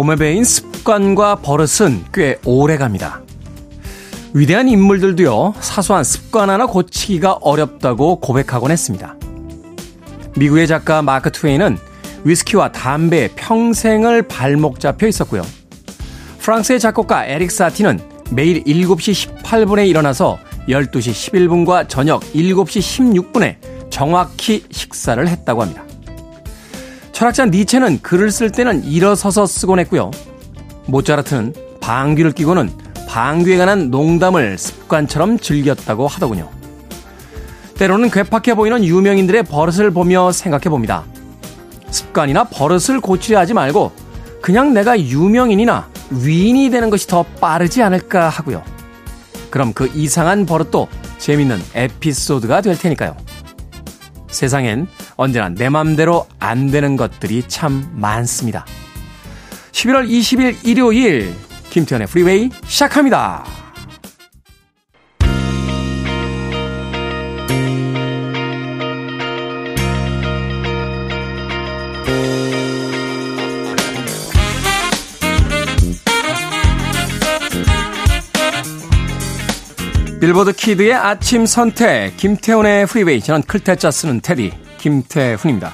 몸에 배인 습관과 버릇은 꽤 오래 갑니다. 위대한 인물들도요, 사소한 습관 하나 고치기가 어렵다고 고백하곤 했습니다. 미국의 작가 마크 트웨이는 위스키와 담배에 평생을 발목 잡혀 있었고요. 프랑스의 작곡가 에릭 사티는 매일 7시 18분에 일어나서 12시 11분과 저녁 7시 16분에 정확히 식사를 했다고 합니다. 철학자 니체는 글을 쓸 때는 일어서서 쓰곤 했고요. 모차르트는 방귀를 끼고는 방귀에 관한 농담을 습관처럼 즐겼다고 하더군요. 때로는 괴팍해 보이는 유명인들의 버릇을 보며 생각해 봅니다. 습관이나 버릇을 고치려 하지 말고 그냥 내가 유명인이나 위인이 되는 것이 더 빠르지 않을까 하고요. 그럼 그 이상한 버릇도 재밌는 에피소드가 될 테니까요. 세상엔 언제나 내 맘대로 안 되는 것들이 참 많습니다. 11월 20일 일요일 김태현의 프리웨이 시작합니다. 빌보드 키드의 아침 선택 김태훈의 프리웨이 저는 클 태 자 쓰는 태디 김태훈입니다.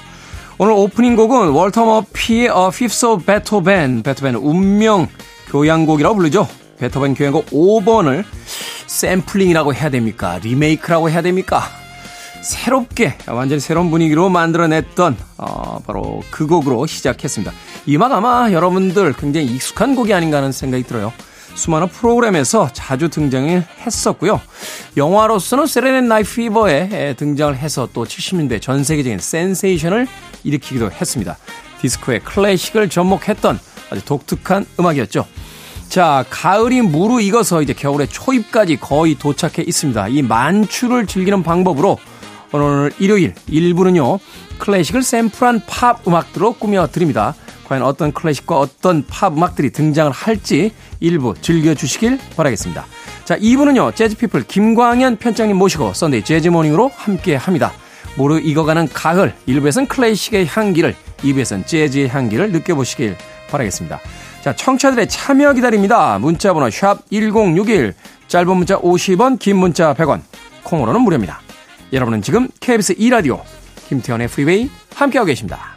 오늘 오프닝 곡은 월터 머피의 A Fifth of Beethoven 베토벤 운명 교향곡이라고 부르죠. 베토벤 교향곡 5번을 샘플링이라고 해야 됩니까? 리메이크라고 해야 됩니까? 새롭게 완전히 새로운 분위기로 만들어냈던 어, 바로 그 곡으로 시작했습니다. 이 음악 아마 여러분들 굉장히 익숙한 곡이 아닌가 하는 생각이 들어요. 수많은 프로그램에서 자주 등장을 했었고요. 영화로서는 세레넨 나이 피버에 등장을 해서 또 70년대 전 세계적인 센세이션을 일으키기도 했습니다. 디스코의 클래식을 접목했던 아주 독특한 음악이었죠. 자, 가을이 무르익어서 이제 겨울의 초입까지 거의 도착해 있습니다. 이 만추를 즐기는 방법으로 오늘 일요일 1부는요, 클래식을 샘플한 팝 음악들로 꾸며 드립니다. 과연 어떤 클래식과 어떤 팝 음악들이 등장을 할지 일부 즐겨주시길 바라겠습니다. 자, 2부는요, 재즈피플 김광현 편집장님 모시고 썬데이 재즈모닝으로 함께 합니다. 무르익어가는 가을, 1부에서는 클래식의 향기를, 2부에서는 재즈의 향기를 느껴보시길 바라겠습니다. 자, 청취자들의 참여 기다립니다. 문자번호 샵 1061, 짧은 문자 50원, 긴 문자 100원, 콩으로는 무료입니다. 여러분은 지금 KBS 2라디오, 김태현의 프리웨이 함께하고 계십니다.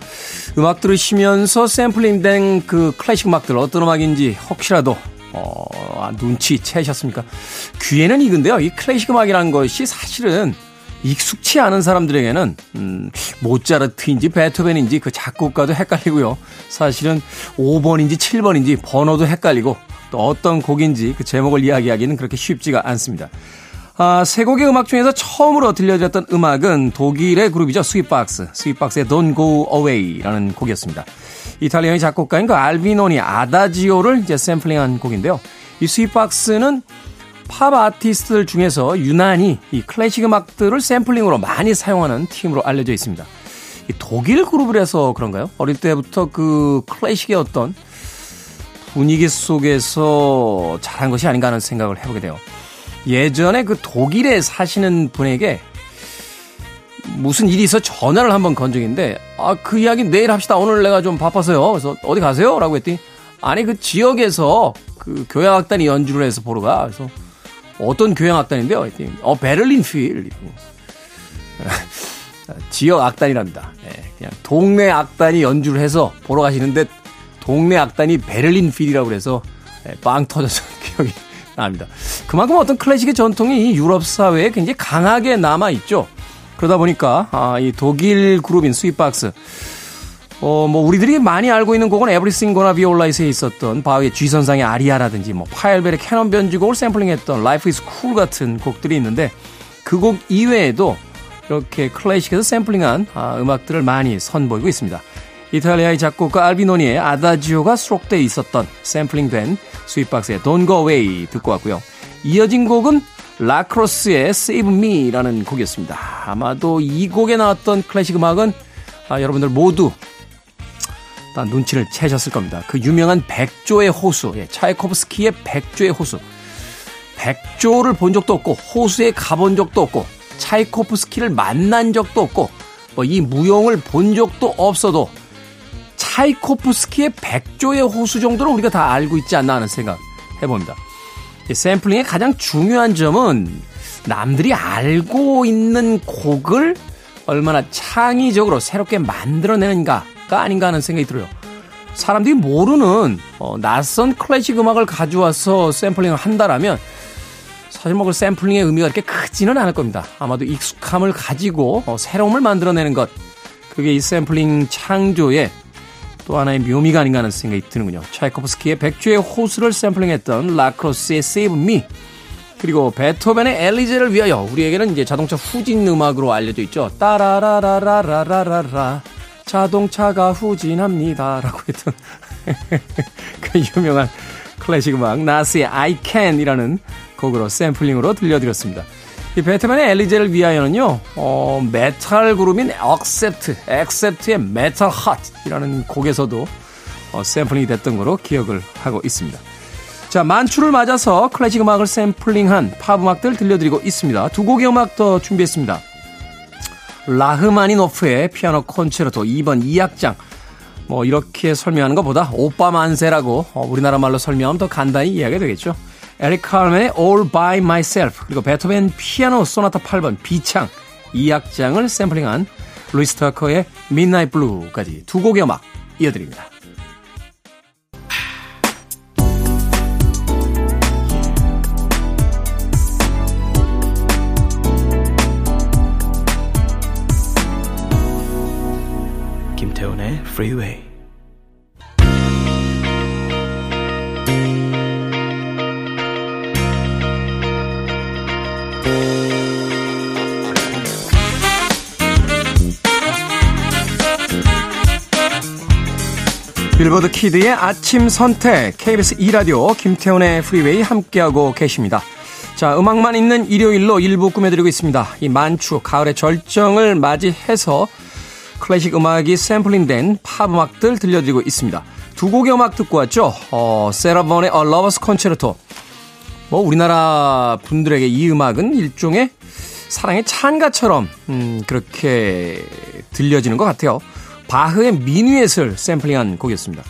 음악 들으시면서 샘플링된 그 클래식 음악들 어떤 음악인지 혹시라도 어, 아, 눈치 채셨습니까? 귀에는 익은데요. 이 클래식 음악이라는 것이 사실은 익숙치 않은 사람들에게는 음, 모차르트인지 베토벤인지 그 작곡가도 헷갈리고요. 사실은 5번인지 7번인지 번호도 헷갈리고 또 어떤 곡인지 그 제목을 이야기하기는 그렇게 쉽지가 않습니다. 아, 세 곡의 음악 중에서 처음으로 들려드렸던 음악은 독일의 그룹이죠. 스윗박스. 스윗박스의 Don't Go Away라는 곡이었습니다. 이탈리아의 작곡가인 그 알비노니 아다지오를 이제 샘플링한 곡인데요. 이 스윗박스는 팝 아티스트들 중에서 유난히 이 클래식 음악들을 샘플링으로 많이 사용하는 팀으로 알려져 있습니다. 독일 그룹이라서 그런가요? 어릴 때부터 그 클래식의 어떤 분위기 속에서 자란 것이 아닌가 하는 생각을 해보게 돼요. 예전에 그 독일에 사시는 분에게 무슨 일이 있어 전화를 한번 건 적인데 아 그 이야기 내일 합시다. 오늘 내가 좀 바빠서요. 그래서 어디 가세요? 라고 했더니 아니 그 지역에서 그 교향악단이 연주를 해서 보러 가. 그래서 어떤 교향악단인데요? 했더니 어 베를린 필. 지역 악단이랍니다. 네, 그냥 동네 악단이 연주를 해서 보러 가시는데 동네 악단이 베를린 필이라고 그래서 네, 빵 터져서 기억이 납니다. 그만큼 어떤 클래식의 전통이 유럽 사회에 굉장히 강하게 남아 있죠. 그러다 보니까 아, 이 독일 그룹인 Sweetbox 어, 뭐, 우리들이 많이 알고 있는 곡은 Everything's Gonna Be Alright에 있었던 바흐의 G선상의 아리아라든지, 뭐, 파헬벨의 캐논 변주곡을 샘플링했던 Life is Cool 같은 곡들이 있는데, 그 곡 이외에도 이렇게 클래식에서 샘플링한 아, 음악들을 많이 선보이고 있습니다. 이탈리아의 작곡가 알비노니의 아다지오가 수록되어 있었던 샘플링된 스윗박스의 Don't Go Away 듣고 왔고요. 이어진 곡은 라크로스의 Save Me라는 곡이었습니다. 아마도 이 곡에 나왔던 클래식 음악은 아, 여러분들 모두 다 눈치를 채셨을 겁니다. 그 유명한 백조의 호수, 예, 차이코프스키의 백조의 호수. 백조를 본 적도 없고 호수에 가본 적도 없고 차이코프스키를 만난 적도 없고 뭐 이 무용을 본 적도 없어도 차이코프스키의 백조의 호수 정도는 우리가 다 알고 있지 않나 하는 생각 해봅니다. 샘플링의 가장 중요한 점은 남들이 알고 있는 곡을 얼마나 창의적으로 새롭게 만들어내는가가 아닌가 하는 생각이 들어요. 사람들이 모르는 어, 낯선 클래식 음악을 가져와서 샘플링을 한다라면 사실 뭐 그 샘플링의 의미가 그렇게 크지는 않을 겁니다. 아마도 익숙함을 가지고 어, 새로움을 만들어내는 것 그게 이 샘플링 창조의 또 하나의 묘미가 아닌가 하는 생각이 드는군요. 차이코프스키의 백조의 호수를 샘플링했던 라크로스의 Save Me 그리고 베토벤의 엘리제를 위하여 우리에게는 이제 자동차 후진 음악으로 알려져 있죠. 따라라라라라라라 자동차가 후진합니다. 라고 했던 그 유명한 클래식 음악 나스의 I Can이라는 곡으로 샘플링으로 들려드렸습니다. 이 베토벤의 엘리제를 위하여는요, 어, 메탈 그룹인 Accept, Accept의 Metal Heart라는 곡에서도 어, 샘플링이 됐던 거로 기억을 하고 있습니다. 자, 만추를 맞아서 클래식 음악을 샘플링한 팝 음악들 들려드리고 있습니다. 두 곡의 음악 더 준비했습니다. 라흐마니노프의 피아노 콘체르토 2번 2악장. 뭐 이렇게 설명하는 것보다 오빠 만세라고 어, 우리나라 말로 설명하면 더 간단히 이해하게 되겠죠. 에릭 칼맨의 All By Myself 그리고 베토벤 피아노 소나타 8번 B창 2악장을 샘플링한 루이스 터커의 Midnight Blue까지 두 곡의 음악 이어드립니다. 김태훈의 Freeway. 빌보드 키드의 아침 선택 KBS 2라디오 김태훈의 프리웨이 함께하고 계십니다. 자, 음악만 있는 일요일로 일부 꾸며드리고 있습니다. 이 만추, 가을의 절정을 맞이해서 클래식 음악이 샘플링된 팝 음악들 들려드리고 있습니다. 두 곡의 음악 듣고 왔죠. 어, 세라본의 A Lover's Concerto. 뭐 우리나라 분들에게 이 음악은 일종의 사랑의 찬가처럼 음, 그렇게 들려지는 것 같아요. 바흐의 미뉴엣을 샘플링한 곡이었습니다.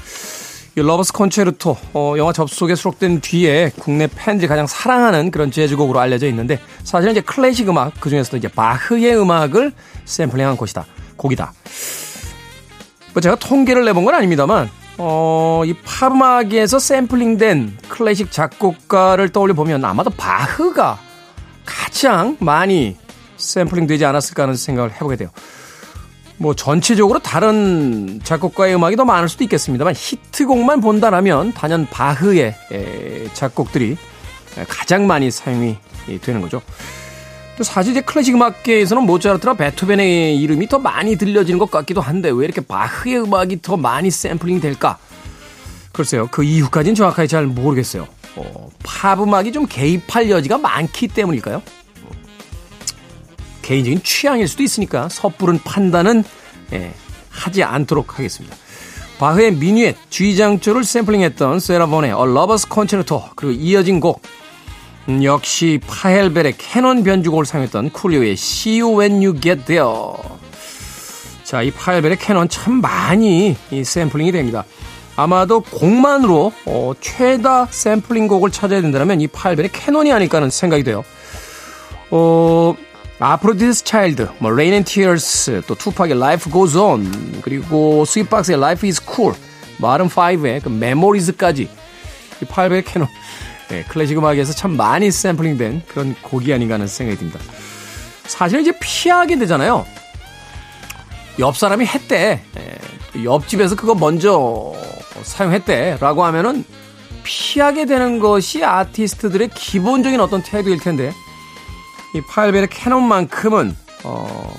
이 Lover's Concerto 어, 영화 접속에 수록된 뒤에 국내 팬들이 가장 사랑하는 그런 재즈곡으로 알려져 있는데 사실은 이제 클래식 음악 그 중에서도 이제 바흐의 음악을 샘플링한 곡이다. 곡이다. 뭐 제가 통계를 내본 건 아닙니다만 어, 이 팝음악에서 샘플링된 클래식 작곡가를 떠올려 보면 아마도 바흐가 가장 많이 샘플링 되지 않았을까 하는 생각을 해보게 돼요. 뭐 전체적으로 다른 작곡가의 음악이 더 많을 수도 있겠습니다만 히트곡만 본다라면 단연 바흐의 작곡들이 가장 많이 사용이 되는 거죠. 또 사실 이제 클래식 음악계에서는 모차르트나 베토벤의 이름이 더 많이 들려지는 것 같기도 한데 왜 이렇게 바흐의 음악이 더 많이 샘플링 될까? 글쎄요. 그 이유까지는 정확하게 잘 모르겠어요. 어, 팝 음악이 좀 개입할 여지가 많기 때문일까요? 개인적인 취향일 수도 있으니까 섣부른 판단은 예, 하지 않도록 하겠습니다. 바흐의 미뉴엣, G장조를 샘플링했던 세라본의 A Lover's Concerto 그리고 이어진 곡 음, 역시 파헬벨의 캐논 변주곡을 사용했던 쿨리오의 See You When You Get There 자, 이 파헬벨의 캐논 참 많이 이 샘플링이 됩니다. 아마도 곡만으로 어, 최다 샘플링 곡을 찾아야 된다면 이 파헬벨의 캐논이 아닐까 하는 생각이 돼요. 어, Aphrodite's Child, Rain and Tears, 또 투팍의 Life Goes On, 그리고 스윗박스의 Life is Cool, Maroon 5의 그 이 파헬벨의 캐논 네, 클래식 음악에서 참 많이 샘플링된 그런 곡이 아닌가 하는 생각이 듭니다. 사실 이제 피하게 되잖아요. 옆 사람이 했대. 네, 옆집에서 그거 먼저 사용했대 라고 하면은 피하게 되는 것이 아티스트들의 기본적인 어떤 태도일 텐데 이 파일벨의 캐논만큼은 어,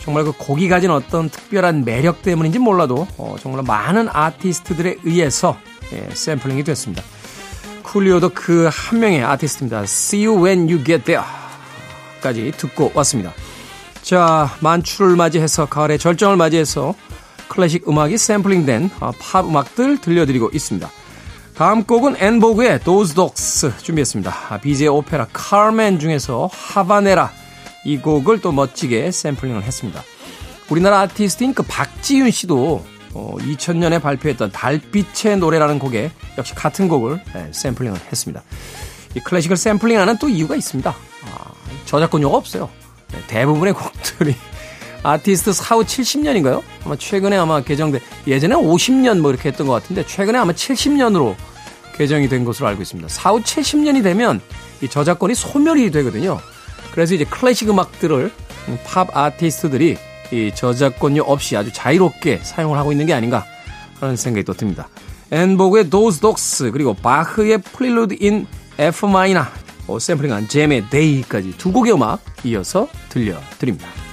정말 그 곡이 가진 어떤 특별한 매력 때문인지 몰라도 어, 정말 많은 아티스트들에 의해서 예, 샘플링이 됐습니다. 쿨리오도 그 한 명의 아티스트입니다. See you when you get there 까지 듣고 왔습니다. 자, 만추를 맞이해서 가을의 절정을 맞이해서 클래식 음악이 샘플링된 아, 팝 음악들 들려드리고 있습니다. 다음 곡은 앤보그의 Those Dogs 준비했습니다. 비제 오페라 카르멘 중에서 하바네라 이 곡을 또 멋지게 샘플링을 했습니다. 우리나라 아티스트인 그 박지윤 씨도 어, 2000년에 발표했던 달빛의 노래라는 곡에 역시 같은 곡을 네, 샘플링을 했습니다. 이 클래식을 샘플링하는 또 이유가 있습니다. 아, 저작권료가 없어요. 네, 대부분의 곡들이 아티스트 사후 70년인가요? 아마 최근에 아마 개정돼 예전에 50년 뭐 이렇게 했던 것 같은데 최근에 아마 70년으로 개정이 된 것으로 알고 있습니다. 사후 70년이 되면 이 저작권이 소멸이 되거든요. 그래서 이제 클래식 음악들을 팝 아티스트들이 이 저작권료 없이 아주 자유롭게 사용을 하고 있는 게 아닌가 하는 생각이 또 듭니다. En Vogue의 Those Dogs 그리고 바흐의 Prelude in F minor 샘플링한 잼의 Day까지 두 곡의 음악 이어서 들려드립니다.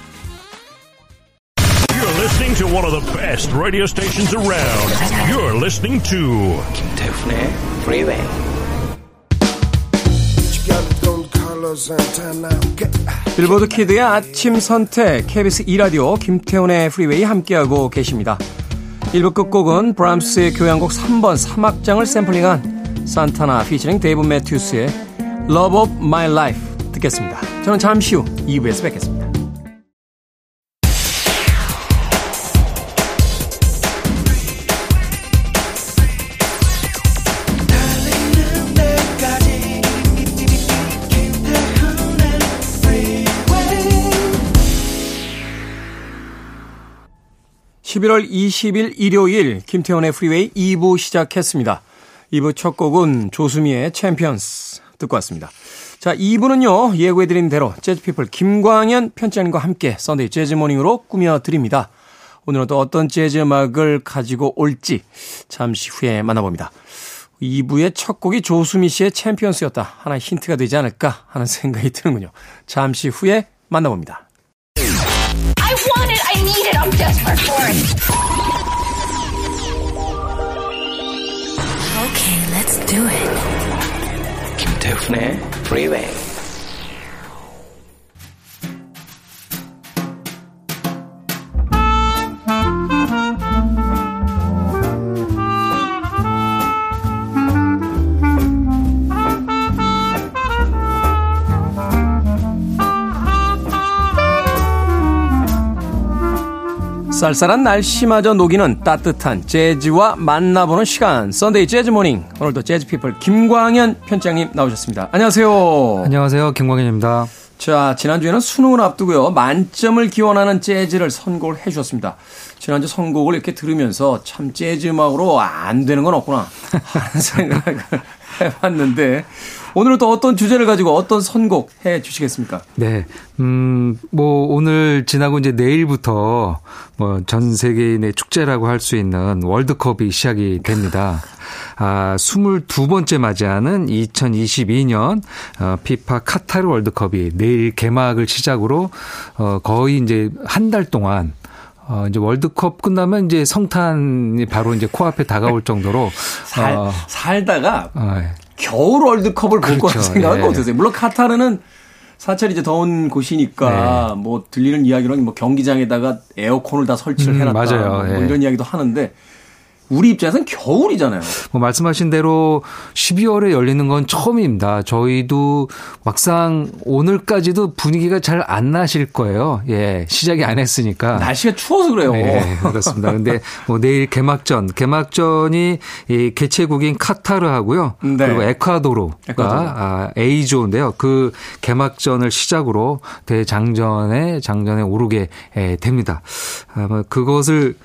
Listening to one of the best radio stations around. You're listening to 김태훈의 Freeway. 빌보드 키드의 아침 선택 KBS 2라디오 김태훈의 프리웨이 함께하고 계십니다. 1부 끝곡은 브람스의 교향곡 3번 3악장을 샘플링한 산타나 피처링 데이브 매튜스의 Love of My Life 듣겠습니다. 저는 잠시 후 2부에서 뵙겠습니다. (11월 20일) 일요일 김태훈의 프리웨이 2부 시작했습니다. 2부 첫 곡은 조수미의 챔피언스 듣고 왔습니다. 자, 2부는요, 예고해드린 대로 재즈피플 김광현 편집장님과 함께 Sunday Jazz Morning으로 꾸며드립니다. 오늘은 또 어떤 재즈 음악을 가지고 올지 잠시 후에 만나봅니다. 2부의 첫 곡이 조수미 씨의 Champions였다. 하나 힌트가 되지 않을까 하는 생각이 드는군요. 잠시 후에 만나봅니다. I want it. I need it. I'm desperate for it. Okay, let's do it. 김태훈의 Freeway. 쌀쌀한 날씨마저 녹이는 따뜻한 재즈와 만나보는 시간 Sunday Jazz Morning 오늘도 재즈 피플 김광현 편집장님 나오셨습니다. 안녕하세요. 안녕하세요. 김광현입니다. 자 지난주에는 수능을 앞두고요 만점을 기원하는 재즈를 선곡을 해 주셨습니다. 지난주 선곡을 이렇게 들으면서 참 재즈 음악으로 안 되는 건 없구나 하는 생각을 해봤는데 오늘은 또 어떤 주제를 가지고 어떤 선곡 해 주시겠습니까? 네. 음, 뭐, 오늘 지나고 이제 내일부터 뭐 전 세계인의 축제라고 할 수 있는 월드컵이 시작이 됩니다. 아, 22번째 맞이하는 2022년 어, 피파 카타르 월드컵이 내일 개막을 시작으로 어, 거의 이제 한 달 동안 어, 이제 월드컵 끝나면 이제 성탄이 바로 이제 코앞에 다가올 정도로 살, 어, 살다가 어, 예. 겨울 월드컵을 볼 그렇죠. 거라는 생각은 예. 어떠세요? 물론 카타르는 사찰 이제 더운 곳이니까 뭐 들리는 이야기로는 뭐 경기장에다가 에어컨을 다 설치를 음, 해놨다 맞아요. 뭐 예. 이런 이야기도 하는데 우리 입장에서는 겨울이잖아요. 뭐 말씀하신 대로 12월에 열리는 건 처음입니다. 저희도 막상 오늘까지도 분위기가 잘 안 나실 거예요. 예, 시작이 안 했으니까. 날씨가 추워서 그래요. 네, 그렇습니다. 근데 뭐 내일 개막전, 개막전이 이 개최국인 카타르하고요. 네. 그리고 에콰도르가 에콰도르. 아, A조인데요. 그 개막전을 시작으로 대장전에 장전에 오르게 예, 됩니다. 아마 그것을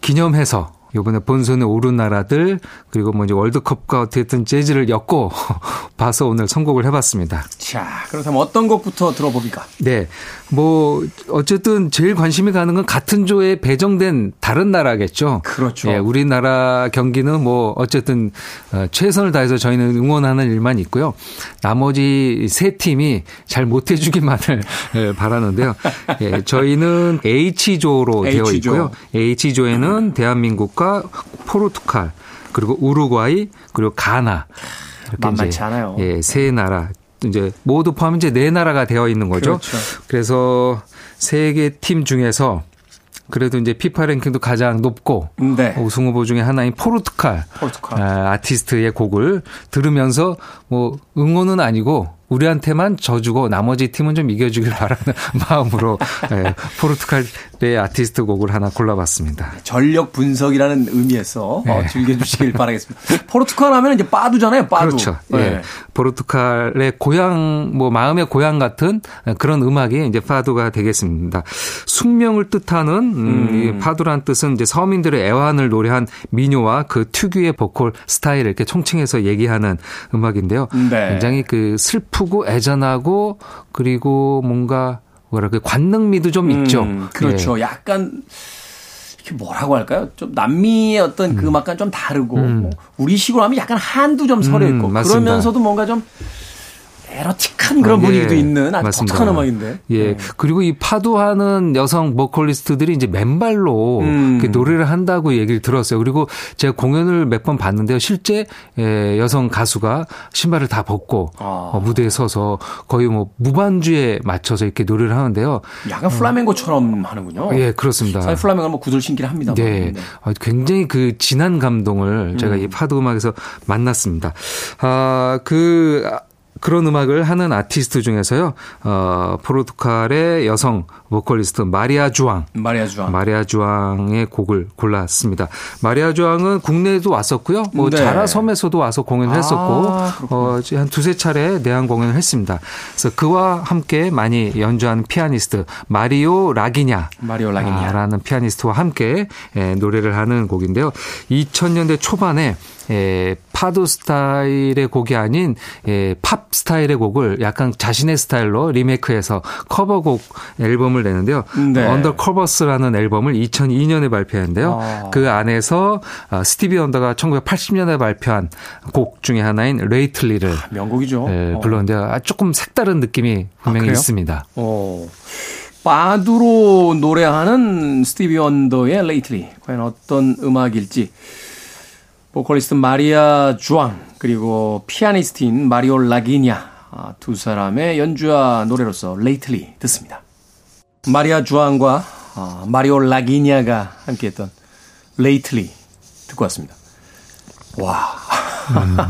기념해서 이번에 본선에 오른 나라들 그리고 뭐 이제 월드컵과 어쨌든 재즈를 엮고 봐서 오늘 선곡을 해봤습니다. 자, 그렇다면 어떤 곡부터 들어봅니까? 네. 뭐, 어쨌든 제일 관심이 가는 건 같은 조에 배정된 다른 나라겠죠. 그렇죠. 예, 우리나라 경기는 뭐, 어쨌든, 어, 최선을 다해서 저희는 응원하는 일만 있고요. 나머지 세 팀이 잘 못해주기만을 예, 바라는데요. 예, 저희는 H조로 되어 H조. 있고요. H조에는 대한민국과 포르투갈, 그리고 우루과이, 그리고 가나. 이렇게 만만치 이제, 않아요. 예, 세 나라. 이제 모두 포함 이제 네 나라가 되어 있는 거죠. 그렇죠. 그래서 세계 팀 중에서 그래도 이제 피파 랭킹도 가장 높고 네. 우승 후보 중에 하나인 포르투갈, 포르투갈. 아, 아티스트의 곡을 들으면서 뭐 응원은 아니고 우리한테만 져주고 나머지 팀은 좀 이겨주길 바라는 마음으로 예, 포르투갈 의 아티스트 곡을 하나 골라봤습니다. 전력 분석이라는 의미에서 어, 네. 즐겨주시길 바라겠습니다. 포르투갈 하면 이제 빠두잖아요, 빠두. 그렇죠. 네. 예. 포르투갈의 고향, 뭐, 마음의 고향 같은 그런 음악이 이제 파두가 되겠습니다. 숙명을 뜻하는, 음, 이 파두란 뜻은 이제 서민들의 애환을 노래한 민요와 그 특유의 보컬 스타일을 이렇게 총칭해서 얘기하는 음악인데요. 네. 굉장히 그 슬프고 애잔하고 그리고 뭔가 뭐랄까 관능미도 좀 있죠. 음, 그렇죠. 예. 약간 뭐라고 할까요? 좀 남미의 어떤 그 음악과는 좀 다르고 뭐 우리식으로 하면 약간 한도 좀 서려 있고 음. 그러면서도 뭔가 좀 에로틱한 그런 아, 예. 분위기도 있는 아주 맞습니다. 독특한 음악인데. 예. 네. 그리고 이 파도하는 여성 보컬리스트들이 이제 맨발로 음. 노래를 한다고 얘기를 들었어요. 그리고 제가 공연을 몇 번 봤는데요. 실제 예, 여성 가수가 신발을 다 벗고 아. 어, 무대에 서서 거의 뭐 무반주에 맞춰서 이렇게 노래를 하는데요. 약간 플라멩고처럼 하는군요. 예, 그렇습니다. 사실 플라멩고는 뭐 구들 신기를 합니다만. 네. 어, 굉장히 그 진한 감동을 제가 이 파두 음악에서 만났습니다. 아, 그, 아, 그런 음악을 하는 아티스트 중에서요, 어, 포르투갈의 여성 보컬리스트 마리아 주앙. 마리아 주앙. 마리아 주앙의 곡을 골랐습니다. 마리아 주앙은 국내에도 왔었고요. 뭐 네. 자라 섬에서도 와서 공연을 아, 했었고 그렇군요. 어, 한 두세 차례 내한 공연을 했습니다. 그래서 그와 함께 많이 연주한 피아니스트 마리오 라기냐 마리오 라기냐. 라는 피아니스트와 함께 예, 노래를 하는 곡인데요. 2000년대 초반에 예, 파두 스타일의 곡이 아닌 예, 팝 스타일의 곡을 약간 자신의 스타일로 리메이크해서 커버곡 앨범을 내는데요. 네. Undercovers라는 앨범을 2002년에 발표했는데요. 아. 그 안에서 어, 스티비 원더가 1980년에 발표한 곡 중에 하나인 Lately를 명곡이죠. 예, 어. 불렀는데요. 아, 조금 색다른 느낌이 분명히 그래요? 있습니다. 어. 파두로 노래하는 스티비 원더의 Lately 과연 어떤 음악일지 보컬리스트 마리아 주앙 그리고 피아니스트인 마리오 라기냐 아, 두 사람의 연주와 노래로서 Lately 듣습니다. 마리아 주앙과 아, 마리오 라기냐가 함께했던 Lately 듣고 왔습니다. 와.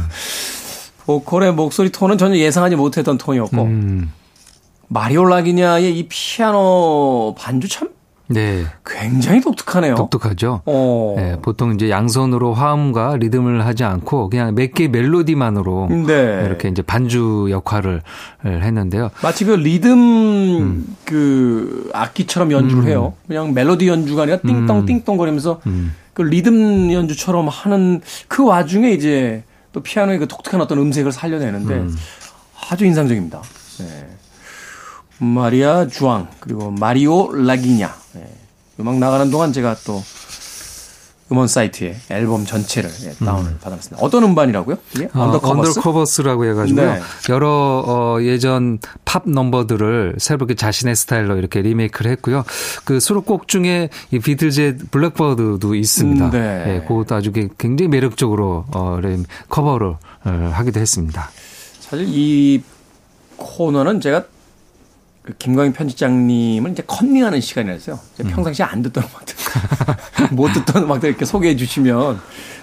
보컬의 목소리 톤은 전혀 예상하지 못했던 톤이었고 음, 마리오 라기냐의 이 피아노 반주 참 네. 굉장히 독특하네요. 독특하죠. 어. 네, 보통 이제 양손으로 화음과 리듬을 하지 않고 그냥 몇 개의 멜로디만으로 네. 이렇게 이제 반주 역할을 했는데요. 마치 그 리듬 그 악기처럼 연주를 해요. 그냥 멜로디 연주가 아니라 띵동 띵동 거리면서 그 리듬 연주처럼 하는 그 와중에 이제 또 피아노의 그 독특한 어떤 음색을 살려내는데 아주 인상적입니다. 네. 마리아 주앙 그리고 마리오 라기냐 네. 음악 나가는 동안 제가 또 음원 사이트에 앨범 전체를 예, 다운을 받아놨습니다. 어떤 음반이라고요? 어, Undercovers? Undercovers라고 해가지고요. 네. 여러 어, 예전 팝 넘버들을 새롭게 자신의 스타일로 이렇게 리메이크를 했고요. 그 수록곡 중에 이 비틀즈의 Blackbird도 있습니다. 음, 네. 예, 그것도 아주 굉장히 매력적으로 어, 리- 커버를 어, 하기도 했습니다. 사실 이 코너는 제가 그 김광현 편집장님을 이제 컨닝하는 시간이라서요. 제가 평상시에 안 듣던 음악들, 못 듣던 음악들 이렇게 소개해 주시면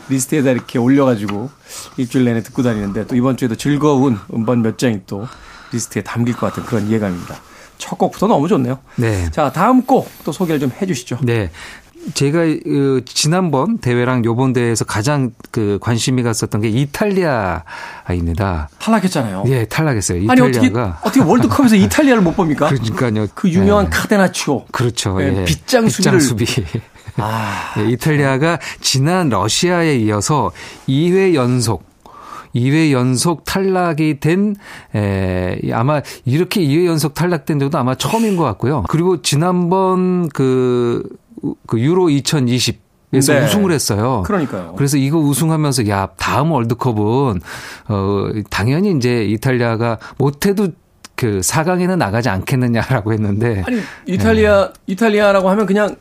리스트에다 이렇게 올려가지고 일주일 내내 듣고 다니는데 또 이번 주에도 즐거운 음반 몇 장이 또 리스트에 담길 것 같은 그런 예감입니다. 첫 곡부터 너무 좋네요. 네. 자, 다음 곡 또 소개를 좀 해 주시죠. 네. 제가 그 지난번 대회랑 요번 대회에서 가장 그 관심이 갔었던 게 이탈리아입니다. 탈락했잖아요. 예, 탈락했어요. 아니 어떻게 이탈리아가 어떻게 월드컵에서 이탈리아를 못 봅니까? 그러니까요. 그 유명한 예. 카데나치오. 그렇죠. 예, 예. 빗장 수비를 수비. 아, 예, 이탈리아가 지난 러시아에 이어서 2회 연속 2회 연속 탈락이 된 에, 아마 이렇게 2회 연속 탈락된 적도 아마 처음인 것 같고요. 그리고 지난번 그, 그 유로 2020 에서 네. 우승을 했어요. 그러니까요. 그래서 이거 우승하면서 야 다음 월드컵은 어 당연히 이제 이탈리아가 못해도 그 4강에는 나가지 않겠느냐라고 했는데 아니 이탈리아 이탈리아라고 하면 그냥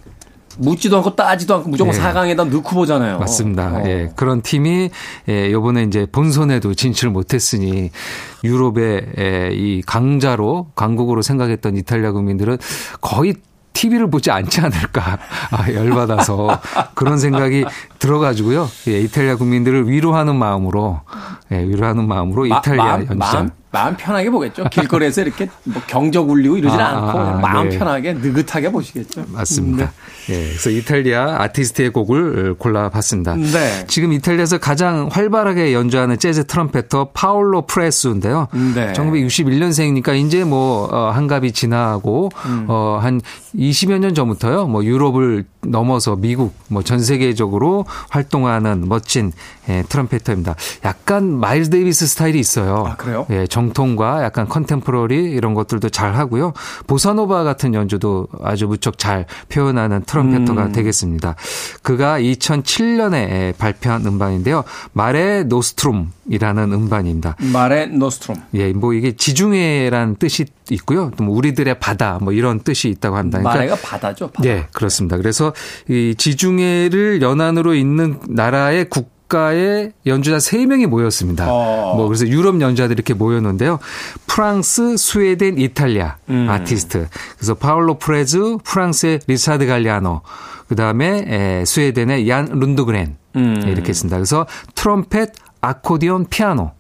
묻지도 않고 따지도 않고 무조건 예. 4강에다 넣고 보잖아요. 맞습니다. 어. 예. 그런 팀이 예, 요번에 이제 본선에도 진출을 못 했으니 유럽의 예, 이 강자로 강국으로 생각했던 이탈리아 국민들은 거의 TV를 보지 않지 않을까. 아, 열받아서 그런 생각이 들어가지고요. 예, 이탈리아 국민들을 위로하는 마음으로, 예, 위로하는 마음으로 마- 이탈리아 마음, 연장. 마음, 마음 편하게 보겠죠. 길거리에서 이렇게 뭐 경적 울리고 이러진 아, 않고 아, 마음 네. 편하게 느긋하게 보시겠죠. 맞습니다. 예, 그래서 이탈리아 아티스트의 곡을 골라봤습니다. 네. 지금 이탈리아에서 가장 활발하게 연주하는 재즈 트럼페터 파올로 프레스인데요. 네. 1961년생이니까 이제 뭐 어, 한갑이 지나고 음. 어, 한 20여 년 전부터요. 뭐 유럽을 넘어서 미국 뭐 전 세계적으로 활동하는 멋진 예, trumpeter입니다. 약간 마일스 데이비스 스타일이 있어요. 아, 그래요? 예, 정통과 약간 contemporary 이런 것들도 잘 하고요. 보사노바 같은 연주도 아주 무척 잘 표현하는 trumpeter가 음. 되겠습니다. 그가 2007년에 발표한 음반인데요. Mare Nostrum이라는 음반입니다. Mare Nostrum. 예, 뭐 이게 지중해란 뜻이 있고요. 또 뭐 우리들의 바다 뭐 이런 뜻이 있다고 합니다. 그러니까 mare가 바다죠. 바다. 네, 그렇습니다. 그래서 이 지중해를 연안으로 있는 나라의 국 가의 연주자 3명이 모였습니다. 어. 뭐 그래서 유럽 연주자들이 이렇게 모였는데요. 프랑스, 스웨덴, 이탈리아 음. 아티스트. 그래서 파울로 프레즈, 프랑스의 리차드 갈리아노, 그다음에 에, 스웨덴의 얀 룬드그렌 음. 이렇게 했습니다. 그래서 트럼펫, 아코디언, 피아노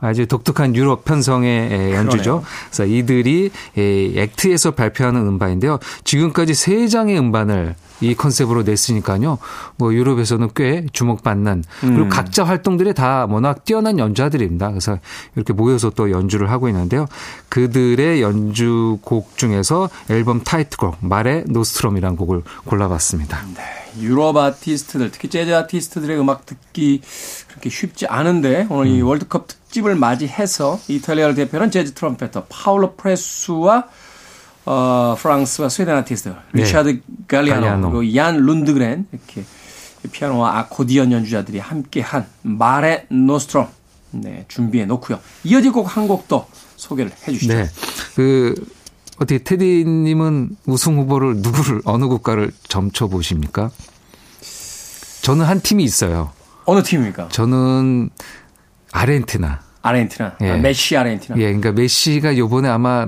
아주 독특한 유럽 편성의 에, 연주죠. 그래서 이들이 에, 액트에서 발표하는 음반인데요. 지금까지 세 장의 음반을 이 컨셉으로 냈으니까요. 뭐 유럽에서는 꽤 주목받는 그리고 음. 각자 활동들이 다 워낙 뛰어난 연주자들입니다. 그래서 이렇게 모여서 또 연주를 하고 있는데요. 그들의 연주곡 중에서 앨범 타이틀곡 Mare Nostrum이라는 곡을 골라봤습니다. 유럽 아티스트들, 특히 재즈 아티스트들의 음악 듣기 그렇게 쉽지 않은데 오늘 음. 이 월드컵 특집을 맞이해서 이탈리아를 대표하는 재즈 trumpeter 파울로 프레수와 어, 프랑스와 스웨덴 아티스트 리차드 갈리아노, 네. 갈리아노. 그리고 얀 룬드그렌 이렇게 피아노와 아코디언 연주자들이 함께한 Mare Nostrum 네, 준비해 놓고요. 이어질 곡 한 곡 더 소개를 해 주시죠. 네. 그 어떻게 테디님은 우승 후보를 누구를 어느 국가를 점쳐 보십니까? 저는 한 팀이 있어요. 어느 팀입니까? 저는 아르헨티나. 아르헨티나. 예. 아, 메시 아르헨티나. 예, 그러니까 메시가 요번에 아마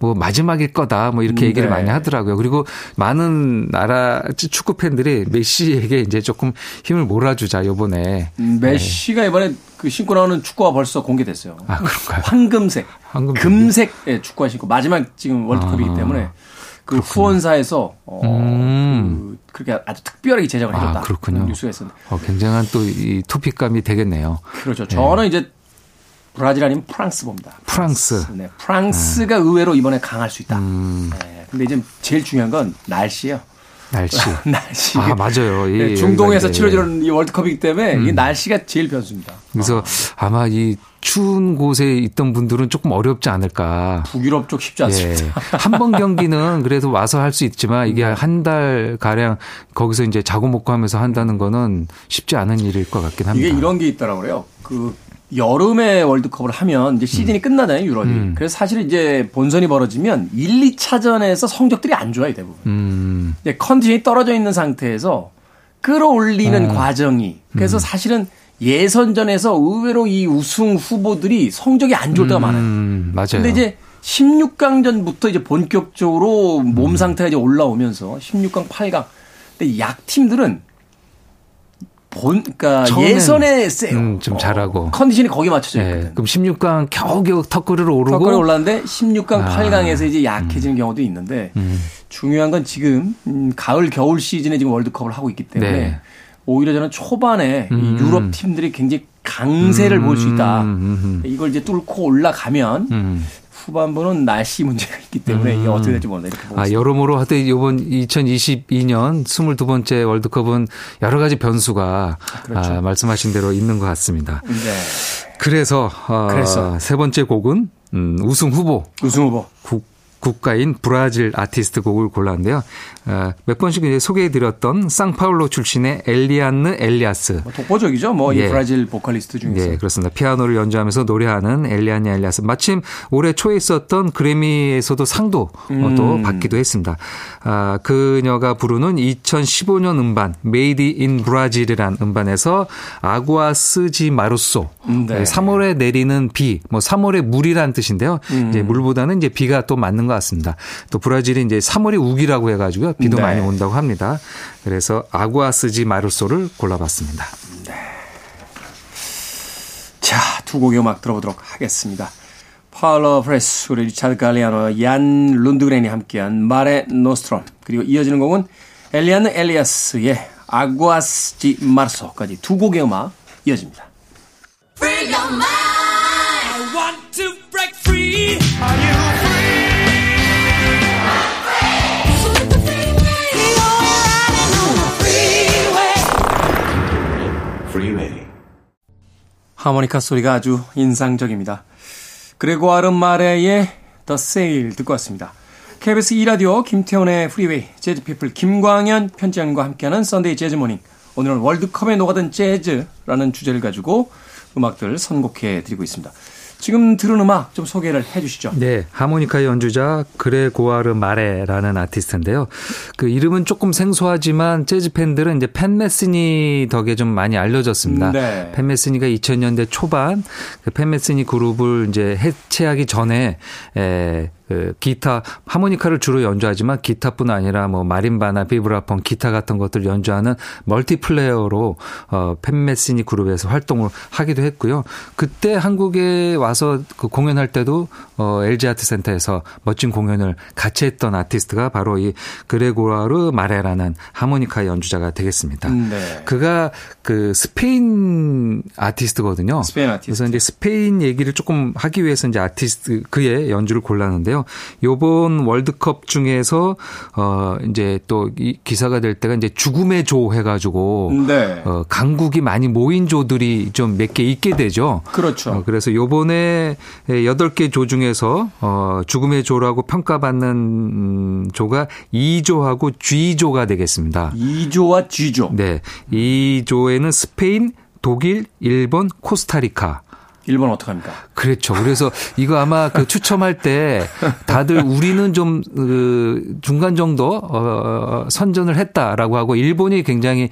뭐 마지막일 거다 뭐 이렇게 음, 얘기를 네. 많이 하더라고요. 그리고 많은 나라 축구 팬들이 메시에게 이제 조금 힘을 몰아주자 요번에. 음, 메시가 이번에 그 신고 나오는 축구화 벌써 공개됐어요. 아, 그런가요? 황금색, 황금색이요? 금색 의 축구화 신고 마지막 지금 월드컵이기 아, 때문에 그 후원사에서 어, 음. 그, 그렇게 아주 특별하게 제작을 해줬다. 아, 그렇군요. 뉴스가 있었는데 어, 굉장한 또 이 토픽감이 되겠네요. 그렇죠. 저는 이제 브라질 아니면 프랑스 봅니다. 프랑스. 네, 프랑스가 의외로 이번에 강할 수 있다. 음. 네, 근데 이제 제일 중요한 건 날씨예요. 날씨. 날씨. 아, 맞아요. 이 네, 중동에서 치러지는 이 월드컵이기 때문에 이 날씨가 제일 변수입니다. 그래서 아마 이 추운 곳에 있던 분들은 조금 어렵지 않을까. 북유럽 쪽 쉽지 예. 않습니다. 한번 경기는 그래도 와서 할 수 있지만 이게 네. 한달 가량 거기서 이제 자고 먹고 하면서 한다는 거는 쉽지 않은 일일 것 같긴 합니다. 이게 이런 게 있더라고요. 그래요. 그 여름에 월드컵을 하면 이제 시즌이 음. 끝나잖아요, 유럽이. 그래서 사실 이제 본선이 벌어지면 1, 2차전에서 성적들이 안 좋아요, 대부분. 음. 이제 컨디션이 떨어져 있는 상태에서 끌어올리는 과정이. 그래서 사실은 예선전에서 의외로 이 우승 후보들이 성적이 안 좋을 때가 많아요. 음, 맞아요. 근데 이제 16강전부터 이제 본격적으로 음. 몸 상태가 이제 올라오면서 16강, 8강. 근데 약 팀들은 본, 그러니까 처음엔, 예선에 세요. 음, 좀 잘하고. 컨디션이 거기 맞춰져 예, 있거든. 그럼 16강 겨우겨우 턱걸이로 오르고 턱걸이 올랐는데 16강, 아. 8강에서 이제 약해지는 경우도 있는데 중요한 건 지금 음, 가을 겨울 시즌에 지금 월드컵을 하고 있기 때문에 네. 오히려 저는 초반에 이 음. 유럽 팀들이 굉장히 강세를 볼수 있다. 음, 음, 이걸 이제 뚫고 올라가면 음. 후반부는 날씨 문제가 있기 때문에 이게 어떻게 될지 모른다 아, 있습니다. 여러모로 하여튼 이번 2022년 22번째 월드컵은 여러 가지 변수가 그렇죠. 아, 말씀하신 대로 있는 것 같습니다. 네. 그래서, 어, 그래서. 세 번째 곡은 음, 우승 후보 우승 후보. 국, 국가인 브라질 아티스트 곡을 골랐는데요. 어, 몇 번씩 이제 소개해드렸던 상파울로 출신의 엘리안느 엘리아스. 뭐 독보적이죠. 뭐이 예. 브라질 보컬리스트 중에서. 예, 그렇습니다. 피아노를 연주하면서 노래하는 엘리안느 엘리아스. 마침 올해 초에 있었던 그래미에서도 상도 어, 또 음. 받기도 했습니다. 아, 그녀가 부르는 2015년 음반 Made in Brazil이란 음반에서 Águas de Março. 음, 네. 3월에 내리는 비, 뭐 3월의 물이란 뜻인데요. 음. 이제 물보다는 이제 비가 또 맞는 것 같습니다. 또 브라질이 이제 3월이 우기라고 해가지고요. 비도 네. 많이 온다고 합니다. 그래서 Águas de Março를 골라봤습니다. 자, 두 곡의 음악 들어보도록 하겠습니다. 파울로 프레스, 우리 리차드 갈리아노, 얀 룬드그렌이 함께한 Mare Nostrum. 그리고 이어지는 곡은 엘리아느 엘리아스의 Águas de Março까지 두 곡의 음악 이어집니다. 하모니카 소리가 아주 인상적입니다. 그레고아르 마레의 The Sail 듣고 왔습니다. KBS 2라디오 김태훈의 Freeway 재즈피플 김광현 편집장과 함께하는 Sunday Jazz Morning 오늘은 월드컵에 녹아든 재즈라는 주제를 가지고 음악들 선곡해 드리고 있습니다. 지금 들은 음악 좀 소개를 해 주시죠. 네, 하모니카 연주자 그레고아르 마레라는 아티스트인데요. 그 이름은 조금 생소하지만 재즈 팬들은 이제 팻 메스니 덕에 좀 많이 알려졌습니다. 네. 팻 메스니가 2000년대 초반 그 팻 메스니 그룹을 이제 해체하기 전에 에, 그 기타 하모니카를 주로 연주하지만 기타뿐 아니라 뭐 마림바나 비브라폰 기타 같은 것들 연주하는 멀티플레이어로 어 팻 메시니 그룹에서 활동을 하기도 했고요. 그때 한국에 와서 그 공연할 때도 어 LG 아트 센터에서 멋진 공연을 같이 했던 아티스트가 바로 이 그레고아르 마레라는 하모니카 연주자가 되겠습니다. 네. 그가 그 스페인 아티스트거든요. 스페인 아티스트. 그래서 이제 스페인 얘기를 조금 하기 위해서 이제 아티스트 그의 연주를 골랐는데요. 요번 월드컵 중에서 어 이제 또 이 기사가 될 때가 이제 죽음의 조 해가지고 네. 어 강국이 많이 모인 조들이 좀 몇 개 있게 되죠. 그렇죠. 어, 그래서 요번에 여덟 개 조 중에서 어 죽음의 조라고 평가받는 음, 조가 2조하고 G조가 되겠습니다. 2조와 G조. 네. 이 조에는 스페인, 독일, 일본, 코스타리카. 일본 어떡합니까? 그렇죠. 그래서 이거 아마 그 추첨할 때 다들 우리는 좀, 그, 중간 정도, 어, 선전을 했다라고 하고 일본이 굉장히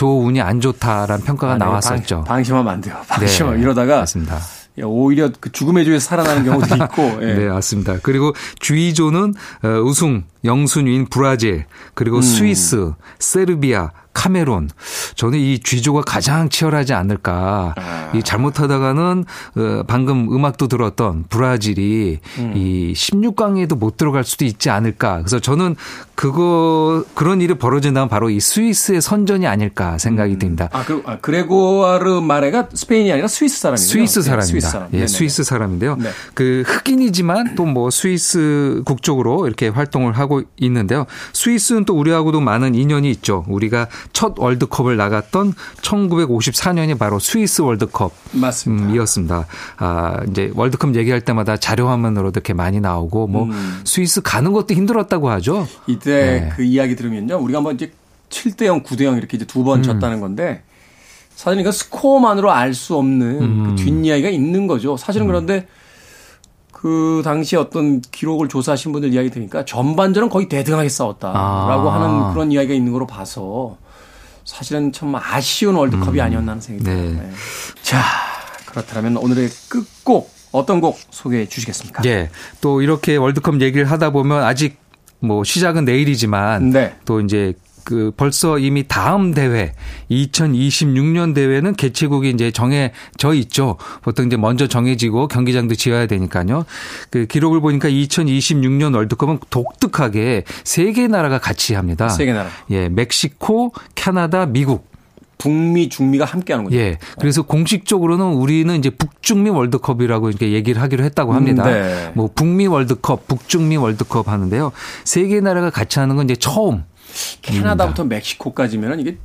운이 안 좋다라는 평가가 아니, 나왔었죠. 방, 방심하면 안 돼요. 방심하면 네, 이러다가 맞습니다. 야, 오히려 그 죽음의 조에서 살아나는 경우도 있고. 예. 네, 맞습니다. 그리고 G조는 어, 우승 영순위인 브라질, 그리고 음. 스위스, 세르비아, 카메론. 저는 이 G조가 가장 치열하지 않을까. 아. 이 잘못하다가는 어, 방금 음악도 들었던 브라질이 음. 이 16강에도 못 들어갈 수도 있지 않을까. 그래서 저는 그거 그런 일이 벌어진다면 바로 이 스위스의 선전이 아닐까 생각이 듭니다. 아, 그, 아, 그레고아르 마레가 스페인이 아니라 스위스 사람이에요. 스위스 사람입니다. 스위스 사람. 예, 네네. 스위스 사람인데요. 네. 그 흑인이지만 또 뭐 스위스 국적으로 이렇게 활동을 하고 있는데요. 스위스는 또 우리하고도 많은 인연이 있죠. 우리가 첫 월드컵을 나갔던 1954년이 바로 스위스 월드컵. 맞습니다. 음, 이었습니다. 아, 이제 월드컵 얘기할 때마다 자료 화면으로도 이렇게 많이 나오고 뭐 음. 스위스 가는 것도 힘들었다고 하죠. 이때 네. 그 이야기 들으면요. 우리가 한번 이제 7대 0, 9대 0 이렇게 이제 두 음. 번 졌다는 건데 사실 이거 스코어만으로 알 수 없는 음. 그 뒷이야기가 있는 거죠. 사실은 그런데 그 당시 어떤 기록을 조사하신 분들 이야기 들으니까 전반전은 거의 대등하게 싸웠다라고 아. 하는 그런 이야기가 있는 거로 봐서 사실은 참 아쉬운 월드컵이 아니었나 하는 생각이 네. 듭니다. 네. 자, 그렇다면 오늘의 끝곡 어떤 곡 소개해 주시겠습니까? 예. 또 이렇게 월드컵 얘기를 하다 보면 아직 뭐 시작은 내일이지만 네. 또 이제 그 벌써 이미 다음 대회 2026년 대회는 개최국이 이제 정해져 있죠. 보통 이제 먼저 정해지고 경기장도 지어야 되니까요. 그 기록을 보니까 2026년 월드컵은 독특하게 세 개 나라가 같이 합니다. 세 개 나라. 예, 멕시코, 캐나다, 미국. 북미, 중미가 함께 하는 거죠. 예. 그래서 공식적으로는 우리는 이제 북중미 월드컵이라고 이렇게 얘기를 하기로 했다고 합니다. 음, 네. 뭐 북미 월드컵, 북중미 월드컵 하는데요. 세 개 나라가 같이 하는 건 이제 처음. 캐나다부터 멕시코까지면 이게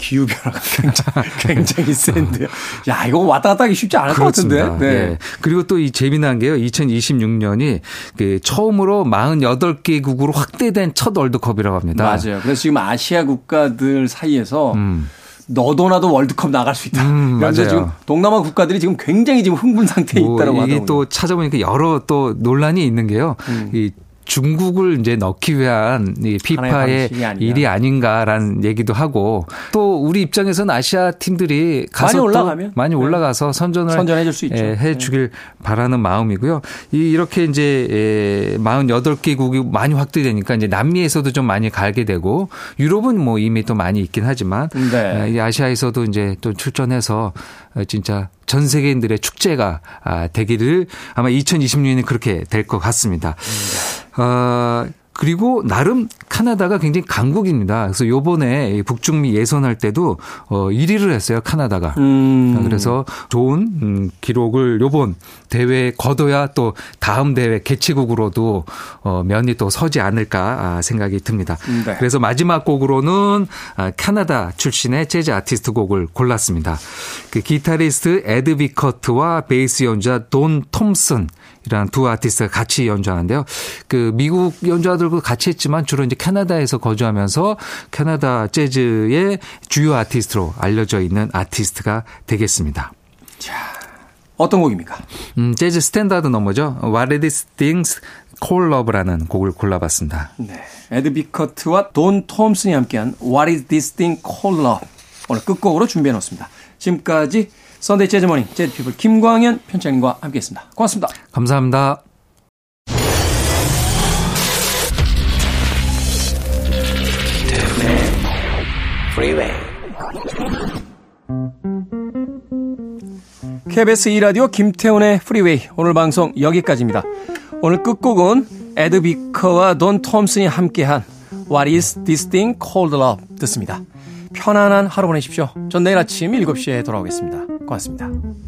기후 변화가 굉장히, 굉장히 센데요. 야, 이거 왔다 갔다 하기 쉽지 않을 그렇습니다. 것 같은데. 네. 예. 그리고 또 이 재미난 게요. 2026년이 그 처음으로 48개국으로 확대된 첫 월드컵이라고 합니다. 맞아요. 그래서 지금 아시아 국가들 사이에서 음. 너도 나도 월드컵 나갈 수 있다. 음, 그래서 맞아요. 지금 동남아 국가들이 지금 굉장히 지금 흥분 상태에 뭐 있다라고 이게 하더라고요. 또 찾아보니까 여러 또 논란이 있는 게요. 음. 이 중국을 이제 넣기 위한 이 피파의. 일이 아닌가라는 얘기도 하고 또 우리 입장에서는 아시아 팀들이 가서 많이 또 올라가면? 많이 네. 올라가서 선전을 선전해 줄 수 있죠. 네. 예, 해 주길 바라는 마음이고요. 이 이렇게 이제 예, 48개국이 많이 확대되니까 이제 남미에서도 좀 많이 갈게 되고 유럽은 뭐 이미 또 많이 있긴 하지만 네. 예, 이 아시아에서도 이제 또 출전해서 어, 진짜 전 세계인들의 축제가 아, 되기를 아마 2026년에 그렇게 될 것 같습니다. 어, 그리고 나름 카나다가 굉장히 강국입니다. 그래서 요번에 이 북중미 예선할 때도 어 1위를 했어요, 카나다가. 음. 그래서 좋은 음, 기록을 요번 대회에 거둬야 또 다음 대회 개최국으로도 어 면이 또 서지 않을까 아, 생각이 듭니다. 네. 그래서 마지막 곡으로는 아, 캐나다 출신의 재즈 아티스트 곡을 골랐습니다. 그 기타리스트 에드 비커트와 베이스 연주자 돈 톰슨 이라는 두 아티스트가 같이 연주하는데요. 그 미국 연주자들과 같이 했지만 주로 이제 캐나다에서 거주하면서 캐나다 재즈의 주요 아티스트로 알려져 있는 아티스트가 되겠습니다. 어떤 곡입니까? 음, 재즈 스탠다드 넘버죠. What is this thing called love라는 곡을 골라봤습니다. 네. 에드 비커트와 돈 톰슨이 함께한 What is this thing called love? 오늘 끝곡으로 준비해 놓습니다. 지금까지 썬데이 재즈 모닝 재즈 피플 김광현 편집장님과 함께했습니다. 고맙습니다. 감사합니다. Freeway. KBS 2라디오 김태훈의 프리웨이 오늘 방송 여기까지입니다. 오늘 끝곡은 에드 비커트와 돈 톰슨이 함께한 What is this thing called love 듣습니다. 편안한 하루 보내십시오. 전 내일 아침 7시에 돌아오겠습니다. 고맙습니다.